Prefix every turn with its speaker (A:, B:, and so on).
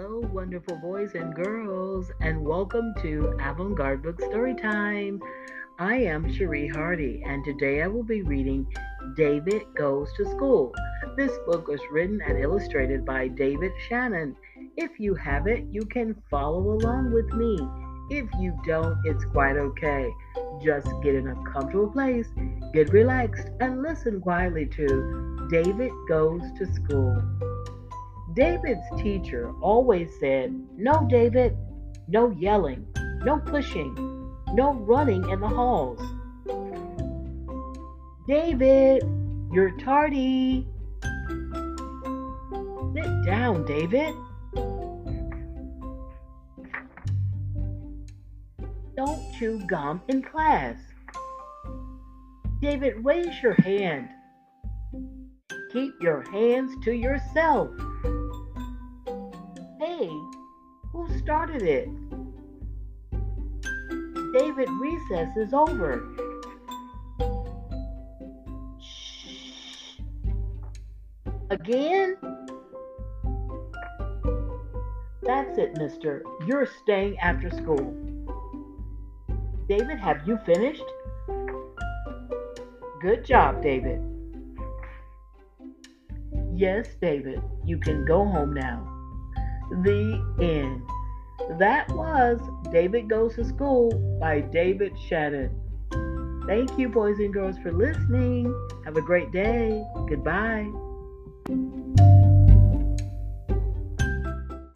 A: Hello, wonderful boys and girls, and welcome to Avant Garde Book Storytime. I am Cherie Hardy, and today I will be reading David Goes to School. This book was written and illustrated by David Shannon. If you have it, you can follow along with me. If you don't, it's quite okay. Just get in a comfortable place, get relaxed, and listen quietly to David Goes to School. David's teacher always said, No, David, no yelling, no pushing, no running in the halls. David, you're tardy. Sit down, David. Don't chew gum in class. David, raise your hand. Keep your hands to yourself. Started it? David, recess is over. Shh. Again? That's it, mister. You're staying after school. David, have you finished? Good job, David. Yes, David, you can go home now the end. That was David Goes to School by David Shannon. Thank you, boys and girls, for listening. Have a great day. Goodbye.